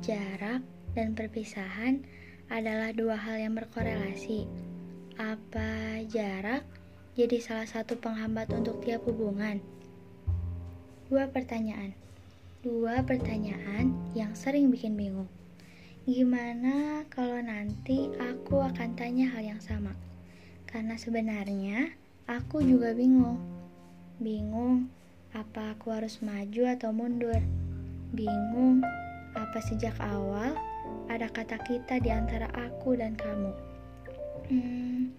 jarak dan perpisahan adalah dua hal yang berkorelasi. Apa jarak jadi salah satu penghambat untuk tiap hubungan? Dua pertanyaan. Dua pertanyaan yang sering bikin bingung. Gimana kalau nanti aku akan tanya hal yang sama? Karena sebenarnya aku juga bingung. Bingung apa aku harus maju atau mundur? Bingung apa sejak awal ada kata kita di antara aku dan kamu? Hmm,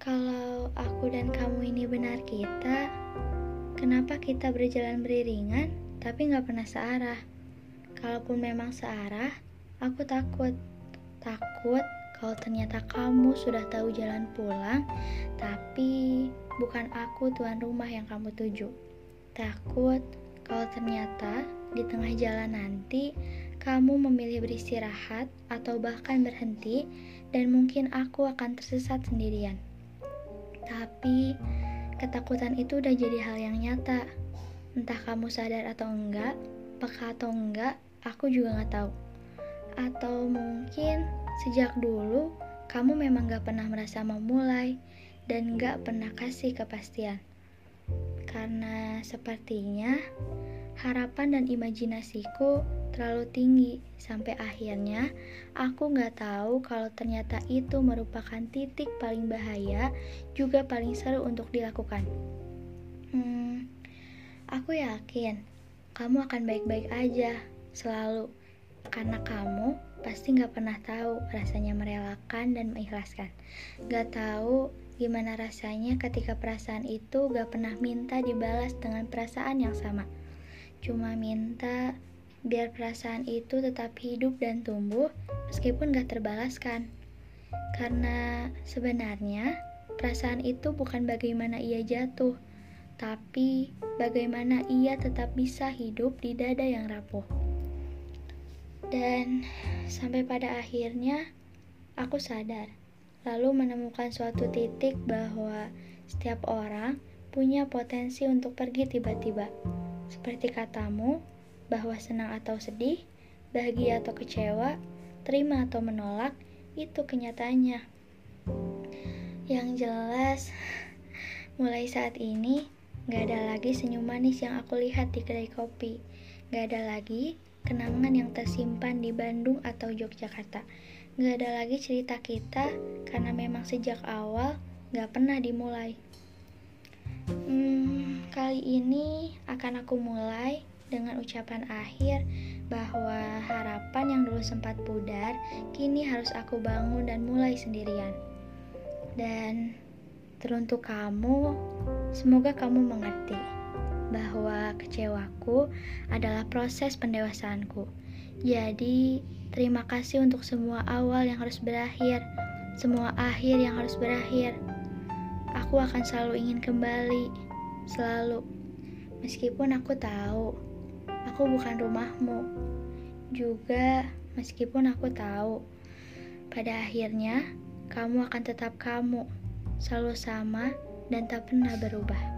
kalau aku dan kamu ini benar kita, kenapa kita berjalan beriringan tapi nggak pernah searah? Kalaupun memang searah, aku takut. Takut kalau ternyata kamu sudah tahu jalan pulang, tapi bukan aku tuan rumah yang kamu tuju. Takut kalau ternyata di tengah jalan nanti kamu memilih beristirahat atau bahkan berhenti dan mungkin aku akan tersesat sendirian. Tapi ketakutan itu udah jadi hal yang nyata. Entah kamu sadar atau enggak, peka atau enggak, aku juga nggak tahu. Atau mungkin sejak dulu kamu memang gak pernah merasa memulai dan gak pernah kasih kepastian. Karena sepertinya harapan dan imajinasiku terlalu tinggi sampai akhirnya aku nggak tahu kalau ternyata itu merupakan titik paling bahaya juga paling seru untuk dilakukan. Hmm, aku yakin kamu akan baik-baik aja selalu karena kamu pasti nggak pernah tahu rasanya merelakan dan mengikhlaskan. Gak tahu Gimana rasanya ketika perasaan itu gak pernah minta dibalas dengan perasaan yang sama? Cuma minta biar perasaan itu tetap hidup dan tumbuh meskipun gak terbalaskan. Karena sebenarnya perasaan itu bukan bagaimana ia jatuh, tapi bagaimana ia tetap bisa hidup di dada yang rapuh. Dan sampai pada akhirnya aku sadar lalu menemukan suatu titik bahwa setiap orang punya potensi untuk pergi tiba-tiba. Seperti katamu, bahwa senang atau sedih, bahagia atau kecewa, terima atau menolak, itu kenyataannya. Yang jelas, mulai saat ini, gak ada lagi senyum manis yang aku lihat di kedai kopi. Gak ada lagi kenangan yang tersimpan di Bandung atau Yogyakarta. Gak ada lagi cerita kita karena memang sejak awal gak pernah dimulai. Hmm, kali ini akan aku mulai dengan ucapan akhir bahwa harapan yang dulu sempat pudar kini harus aku bangun dan mulai sendirian. Dan teruntuk kamu, semoga kamu mengerti bahwa kecewaku adalah proses pendewasaanku. Jadi, Terima kasih untuk semua awal yang harus berakhir, semua akhir yang harus berakhir. Aku akan selalu ingin kembali, selalu. Meskipun aku tahu, aku bukan rumahmu. Juga meskipun aku tahu, pada akhirnya kamu akan tetap kamu, selalu sama dan tak pernah berubah.